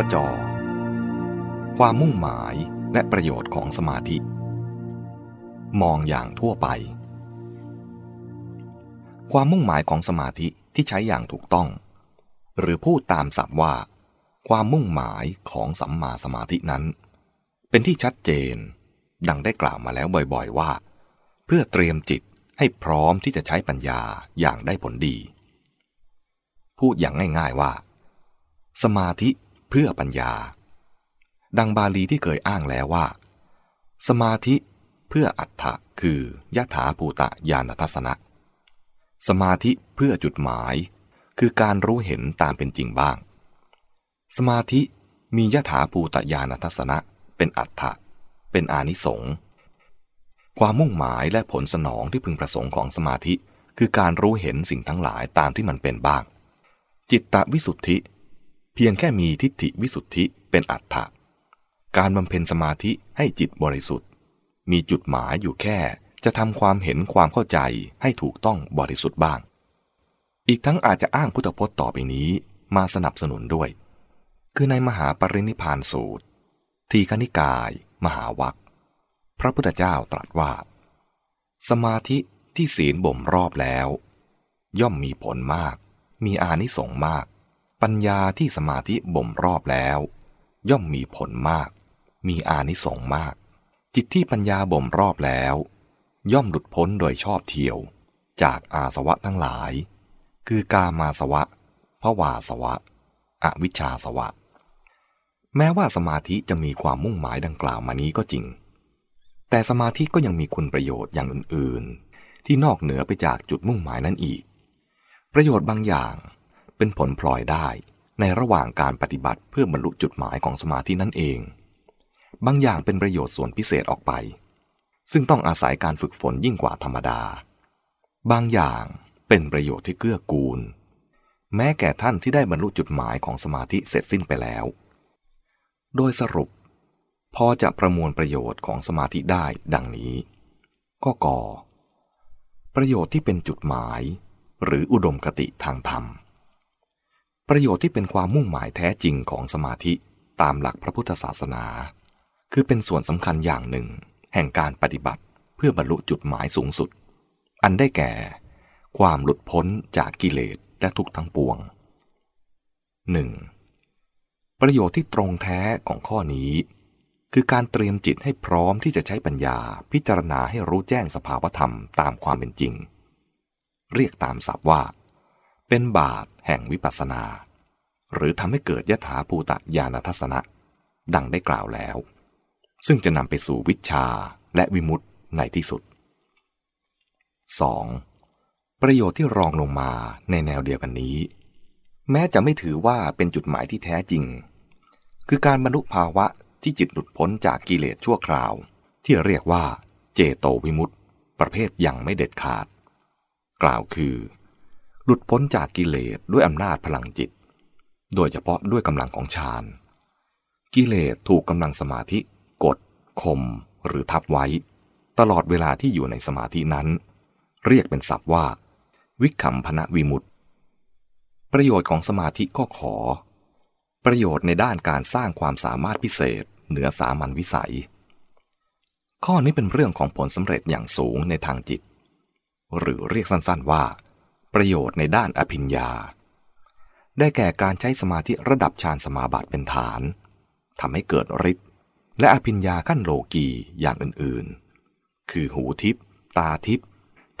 ก็จอ ความมุ่งหมายและประโยชน์ของสมาธิ มองอย่างทั่วไป ความมุ่งหมายของสมาธิที่ใช้อย่างถูกต้อง หรือพูดตามศัพท์ว่า ความมุ่งหมายของสัมมาสมาธินั้น เป็นที่ชัดเจน ดังได้กล่าวมาแล้วบ่อยๆว่า เพื่อเตรียมจิตให้พร้อมที่จะใช้ปัญญาอย่างได้ผลดี พูดอย่างง่ายๆว่า สมาธิ เพื่อปัญญา ดังบาลีที่เคยอ้างแล้วว่า สมาธิเพื่ออัตถะคือยถาภูตะญาณทัศนะ สมาธิเพื่อจุดหมาย คือการรู้เห็นตามเป็นจริงบ้าง สมาธิมียถาภูตะญาณทัศนะ เป็นอัตถะเป็นอานิสงส์ความมุ่งหมายและผลสนองที่พึงประสงค์ของสมาธิ คือการรู้เห็นสิ่งทั้งหลายตามที่มันเป็นบ้าง จิตตวิสุทธิ พียงแค่มีทิฏฐิวิสุทธิเป็นอัตถะการบำเพ็ญสมาธิให้จิตบริสุทธิ์ มีจุดหมายอยู่แค่ จะทำความเห็นความเข้าใจให้ถูกต้องบริสุทธิ์บ้าง อีกทั้งอาจจะอ้างพุทธพจน์ต่อไปนี้มาสนับสนุนด้วย คือในมหาปรินิพานสูตร ทีคณิกาย มหาวัคพระพุทธเจ้าตรัสว่า สมาธิที่ศีลบ่มรอบแล้ว ย่อมมีผลมาก มีอานิสงส์มาก ปัญญาที่สมาธิบ่มรอบแล้ว ย่อมมีผลมาก มีอานิสงส์มาก จิตที่ปัญญาบ่มรอบแล้ว ย่อมหลุดพ้นโดยชอบเที่ยว จากอาสวะทั้งหลาย คือกามาสวะภวาสวะ อวิชชาสวะ แม้ว่าสมาธิจะมีความมุ่งหมายดังกล่าวมานี้ก็จริง แต่สมาธิก็ยังมีคุณประโยชน์อย่างอื่น ๆ ที่นอกเหนือไปจากจุดมุ่งหมายนั้นอีก ประโยชน์บางอย่าง เป็นผลพลอยได้ ในระหว่างการปฏิบัติเพื่อบรรลุจุดหมายของสมาธินั่นเอง บางอย่างเป็นประโยชน์ส่วนพิเศษออกไป ซึ่งต้องอาศัยการฝึกฝนยิ่งกว่าธรรมดา บางอย่างเป็นประโยชน์ที่เกื้อกูล แม้แก่ท่านที่ได้บรรลุจุดหมายของสมาธิเสร็จสิ้นไปแล้ว โดยสรุป พอจะประมวลประโยชน์ของสมาธิได้ดังนี้ ก็กอประโยชน์ที่เป็นจุดหมาย หรืออุดมคติทางธรรม ประโยชน์ที่เป็นความมุ่งหมายแท้จริงของสมาธิตามหลักพระพุทธศาสนา คือเป็นส่วนสำคัญอย่างหนึ่ง แห่งการปฏิบัติเพื่อบรรลุจุดหมายสูงสุด อันได้แก่ ความหลุดพ้นจากกิเลสและทุกข์ทั้งปวง 1. ประโยชน์ที่ตรงแท้ของข้อนี้ คือการเตรียมจิตให้พร้อมที่จะใช้ปัญญาพิจารณาให้รู้แจ้งสภาวธรรมตามความเป็นจริง เรียกตามศัพท์ว่า เป็นบาทแห่งวิปัสสนา หรือทำให้เกิดยถาภูตญาณทัศนะ ดังได้กล่าวแล้ว ซึ่งจะนำไปสู่วิชาและวิมุตติในที่สุด 2. ประโยชน์ที่รองลงมาในแนวเดียวกันนี้ แม้จะไม่ถือว่าเป็นจุดหมายที่แท้จริง คือการบรรลุภาวะที่จิตหลุดพ้นจากกิเลสชั่วคราว ที่เรียกว่า เจโตวิมุตต์ประเภทยังไม่เด็ดขาด กล่าวคือ หลุดพ้นจากกิเลสด้วยอำนาจพลังจิต โดยเฉพาะด้วยกำลังของฌาน กิเลสถูกกำลังสมาธิกดข่มหรือทับไว้ ตลอดเวลาที่อยู่ในสมาธินั้น เรียกเป็นศัพท์ว่า วิคัมพนะวิมุตต์ประโยชน์ของสมาธิก็ขอ ประโยชน์ในด้านการสร้างความสามารถพิเศษ เหนือสามัญวิสัย ข้อนี้เป็นเรื่องของผลสำเร็จอย่างสูงในทางจิต หรือเรียกสั้นๆว่า ประโยชน์ในด้านอภิญญา ได้แก่การใช้สมาธิระดับฌานสมาบัติเป็นฐานทำให้เกิดฤทธิ์และอภิญญาขั้นโลกีอย่างอื่นๆ คือหูทิพตาทิพ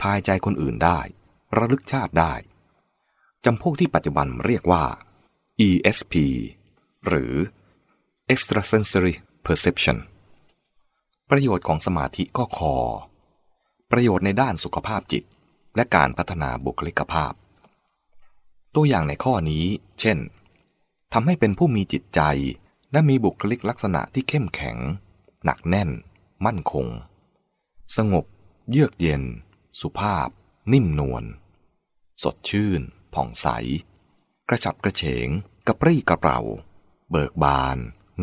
ทายใจคนอื่นได้ ระลึกชาติได้จำพวกที่ปัจจุบันเรียกว่า ESP หรือ extrasensory perception ประโยชน์ของสมาธิก็คอ ประโยชน์ในด้านสุขภาพจิต และการพัฒนาบุคลิกภาพ ตัวอย่างในข้อนี้ เช่นทำให้เป็นผู้มีจิตใจและมีบุคลิกลักษณะที่เข้มแข็ง หนักแน่น มั่นคง สงบ เยือกเย็น สุภาพ นิ่มนวล สดชื่น ผ่องใส กระฉับกระเฉง กระปรี้กระเปร่า เบิกบาน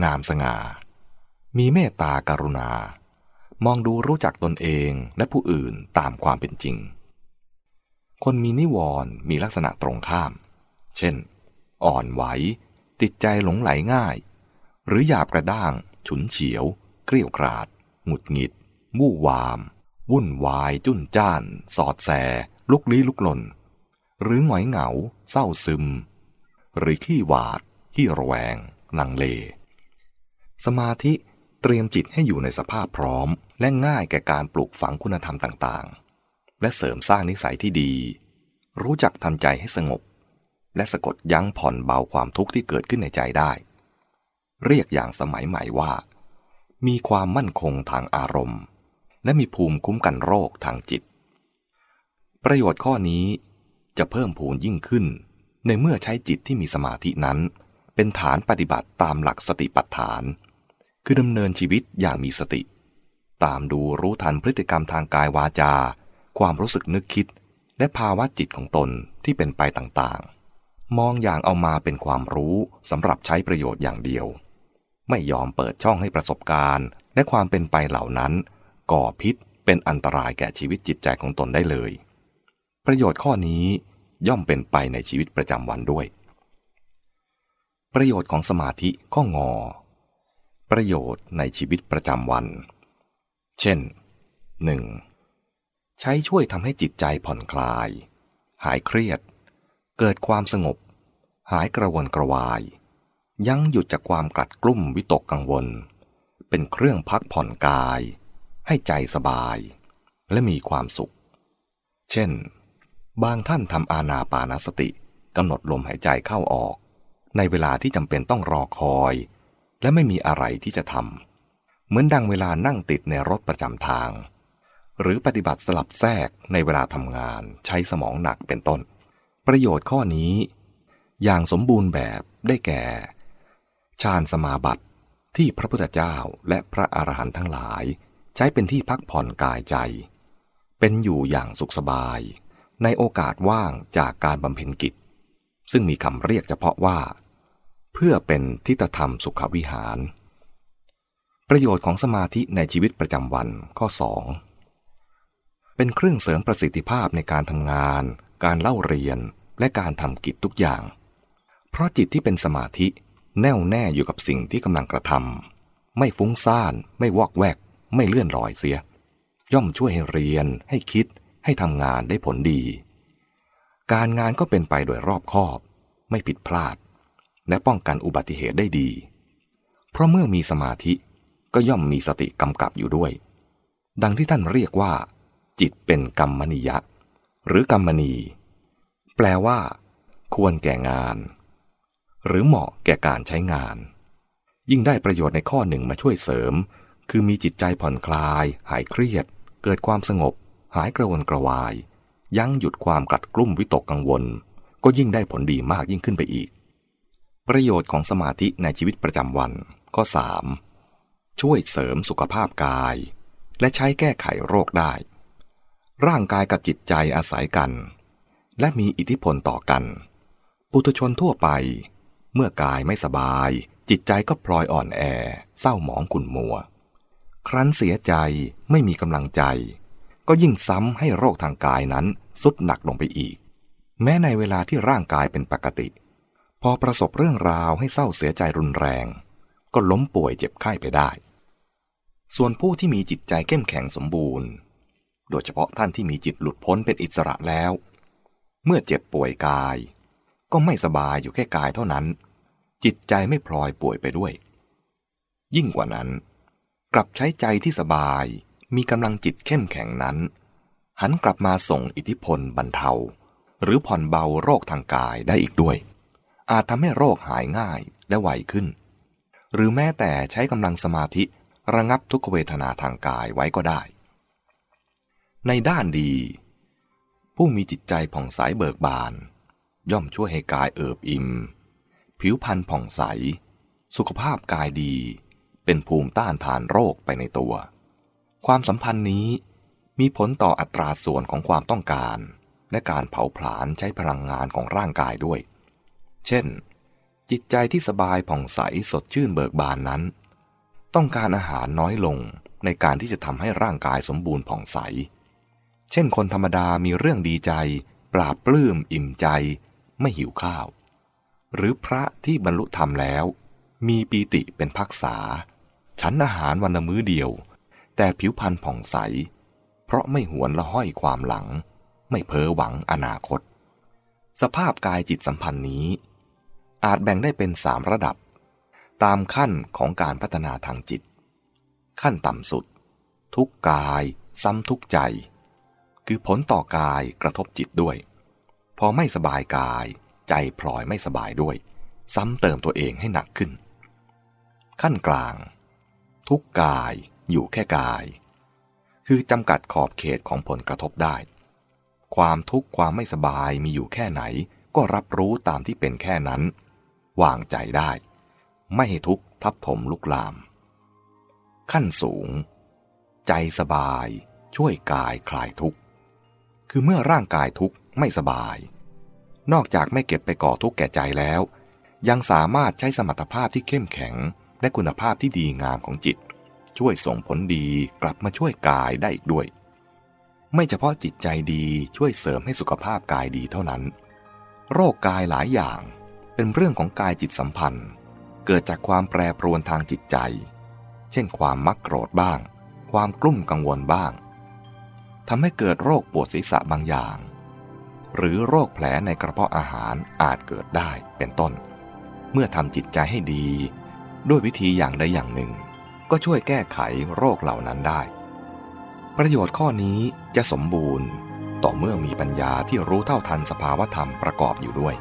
งามสง่า มีเมตตาการุณา มองดูรู้จักตนเองและผู้อื่นตามความเป็นจริง คนมีนิวรณ์มีลักษณะตรงข้าม เช่น อ่อนไหว ติดใจหลงไหลง่าย หรือหยาบกระด้าง ฉุนเฉียว เกลี้ยวกราด หงุดหงิด มู่วาม วุ่นวาย จุ้นจ้าน สอดแส ลุกลี้ลุกลน หรือหงอยเหงา เศร้าซึม หรือขี้หวาด ขี้ระแวง ลังเล สมาธิเตรียมจิตให้อยู่ในสภาพพร้อม และง่ายแก่การปลูกฝังคุณธรรมต่างๆ และเสริมสร้างนิสัยที่ดี รู้จักทำใจให้สงบ และสะกดยั้งผ่อนเบาความทุกข์ที่เกิดขึ้นในใจได้ เรียกอย่างสมัยใหม่ว่า มีความมั่นคงทางอารมณ์ และมีภูมิคุ้มกันโรคทางจิต ประโยชน์ข้อนี้จะเพิ่มพูนยิ่งขึ้น ในเมื่อใช้จิตที่มีสมาธินั้น เป็นฐานปฏิบัติตามหลักสติปัฏฐาน คือดำเนินชีวิตอย่างมีสติ ตามดูรู้ทันพฤติกรรมทางกายวาจา ความรู้สึกนึกคิด และภาวะจิตของตนที่เป็นไปต่างๆ มองอย่างเอามาเป็นความรู้สำหรับใช้ประโยชน์อย่างเดียว ไม่ยอมเปิดช่องให้ประสบการณ์ และความเป็นไปเหล่านั้น ก่อพิษเป็นอันตรายแก่ชีวิตจิตใจของตนได้เลย ประโยชน์ข้อนี้ย่อมเป็นไปในชีวิตประจำวันด้วย ประโยชน์ของสมาธิก็งอ ประโยชน์ในชีวิตประจำวัน เช่น 1. ใช้ช่วยทำให้จิตใจผ่อนคลาย หายเครียด เกิดความสงบ หายกระวนกระวาย ยั้งหยุดจากความกลัดกลุ้มวิตกกังวล เป็นเครื่องพักผ่อนกาย ให้ใจสบาย และมีความสุข เช่น บางท่านทำอาณาปานสติกำหนดลมหายใจเข้าออก ในเวลาที่จำเป็นต้องรอคอย และไม่มีอะไรที่จะทำเหมือนดังเวลานั่งติดในรถประจำทาง หรือปฏิบัติสลับแทรกในเวลาทำงานใช้สมองหนักเป็นต้น ประโยชน์ข้อนี้ อย่างสมบูรณ์แบบได้แก่ฌานสมาบัติที่พระพุทธเจ้าและพระอรหันต์ทั้งหลาย ใช้เป็นที่พักผ่อนกายใจ เป็นอยู่อย่างสุขสบาย ในโอกาสว่างจากการบำเพ็ญกิจ ซึ่งมีคำเรียกเฉพาะว่า เพื่อเป็นทิฏฐธรรมสุขวิหาร ประโยชน์ของสมาธิในชีวิตประจำวันข้อ2 เป็นเครื่องเสริมประสิทธิภาพในการทำงาน การเล่าเรียน และการทำกิจทุกอย่าง เพราะจิตที่เป็นสมาธิแน่วแน่อยู่กับสิ่งที่กำลังกระทำไม่ฟุ้งซ่าน ไม่วอกแวก ไม่เลื่อนลอยเสีย ย่อมช่วยให้เรียน ให้คิด ให้ทำงานได้ผลดี การงานก็เป็นไปโดยรอบคอบ ไม่ผิดพลาด และป้องกันอุบัติเหตุได้ดี เพราะเมื่อมีสมาธิก็ย่อมมีสติกำกับอยู่ด้วย ดังที่ท่านเรียกว่า จิตเป็นกรรมนิยะ หรือกรรมณีแปลว่า ควรแก่งาน หรือเหมาะแก่การใช้งาน ยิ่งได้ประโยชน์ในข้อหนึ่งมาช่วยเสริม คือมีจิตใจผ่อนคลาย หายเครียด เกิดความสงบ หายกระวนกระวาย ยั้งหยุดความกัดกลุ่มวิตกกังวล ก็ยิ่งได้ผลดีมากยิ่งขึ้นไปอีก ประโยชน์ของสมาธิในชีวิตประจำวันข้อ 3. ช่วยเสริมสุขภาพกาย และใช้แก้ไขโรคได้ ร่างกายกับจิตใจอาศัยกัน และมีอิทธิพลต่อกัน ปุถุชนทั่วไป เมื่อกายไม่สบาย จิตใจก็พลอยอ่อนแอ เศร้าหมองขุ่นมัว ครั้นเสียใจไม่มีกำลังใจ ก็ยิ่งซ้ำให้โรคทางกายนั้นสุดหนักลงไปอีก แม้ในเวลาที่ร่างกายเป็นปกติ พอประสบเรื่องราวให้เศร้าเสียใจรุนแรง ก็ล้มป่วยเจ็บไข้ไปได้ ส่วนผู้ที่มีจิตใจเข้มแข็งสมบูรณ์ โดยเฉพาะท่านที่มีจิตหลุดพ้นเป็นอิสระแล้ว เมื่อเจ็บป่วยกาย ก็ไม่สบายอยู่แค่กายเท่านั้น จิตใจไม่พลอยป่วยไปด้วย ยิ่งกว่านั้น กลับใช้ใจที่สบายมีกำลังจิตเข้มแข็งนั้น หันกลับมาส่งอิทธิพลบรรเทา หรือผ่อนเบาโรคทางกายได้อีกด้วย อาจทำให้โรคหายง่ายและไวขึ้น หรือแม้แต่ใช้กำลังสมาธิระงับทุกขเวทนาทางกายไว้ก็ได้ ในด้านดี ผู้มีจิตใจผ่องใสเบิกบาน ย่อมช่วยให้กายเอิบอิ่ม ผิวพรรณผ่องใส สุขภาพกายดี เป็นภูมิต้านทานโรคไปในตัว ความสัมพันธ์นี้มีผลต่ออัตราส่วนของความต้องการ และการเผาผลาญใช้พลังงานของร่างกายด้วย เช่น จิตใจที่สบายผ่องใสสดชื่นเบิกบานนั้น ต้องการอาหารน้อยลงในการที่จะทำให้ร่างกายสมบูรณ์ผ่องใส เช่นคนธรรมดามีเรื่องดีใจ ปราบปลื้มอิ่มใจ ไม่หิวข้าว หรือพระที่บรรลุธรรมแล้ว มีปีติเป็นพักษา ฉันอาหารวันละมื้อเดียว แต่ผิวพรรณผ่องใส เพราะไม่หวนละห้อยความหลัง ไม่เพ้อหวังอนาคต สภาพกายจิตสัมพันธ์นี้ อาจแบ่งได้เป็นสามระดับ ตามขั้นของการพัฒนาทางจิต ขั้นต่ำสุด ทุกกาย ซ้ำทุกใจ คือผลต่อกายกระทบจิตด้วย พอไม่สบายกาย ใจพลอยไม่สบายด้วย ซ้ำเติมตัวเองให้หนักขึ้น ขั้นกลาง ทุกกายอยู่แค่กาย คือจำกัดขอบเขตของผลกระทบได้ ความทุกข์ความไม่สบายมีอยู่แค่ไหน ก็รับรู้ตามที่เป็นแค่นั้น วางใจได้ ไม่ให้ทุกข์ทับถมลุกลาม ขั้นสูง ใจสบายช่วยกายคลายทุกข์ คือเมื่อร่างกายทุกข์ไม่สบาย นอกจากไม่เก็บไปก่อทุกข์แก่ใจแล้ว ยังสามารถใช้สมรรถภาพที่เข้มแข็ง และคุณภาพที่ดีงามของจิต ช่วยส่งผลดีกลับมาช่วยกายได้อีกด้วย ไม่เฉพาะจิตใจดีช่วยเสริมให้สุขภาพกายดีเท่านั้น โรคกายหลายอย่างเป็นเรื่องของกายจิตสัมพันธ์ เกิดจากความแปรปรวนทางจิตใจ เช่นความมักโกรธบ้าง ความกลุ้มกังวลบ้าง ทำให้เกิดโรคปวดศีรษะบางอย่าง หรือโรคแผลในกระเพาะอาหารอาจเกิดได้เป็นต้น เมื่อทำจิตใจให้ดี ด้วยวิธีอย่างใดอย่างหนึ่ง ก็ช่วยแก้ไขโรคเหล่านั้นได้ ประโยชน์ข้อนี้จะสมบูรณ์ ต่อเมื่อมีปัญญาที่รู้เท่าทันสภาวธรรมประกอบอยู่ด้วย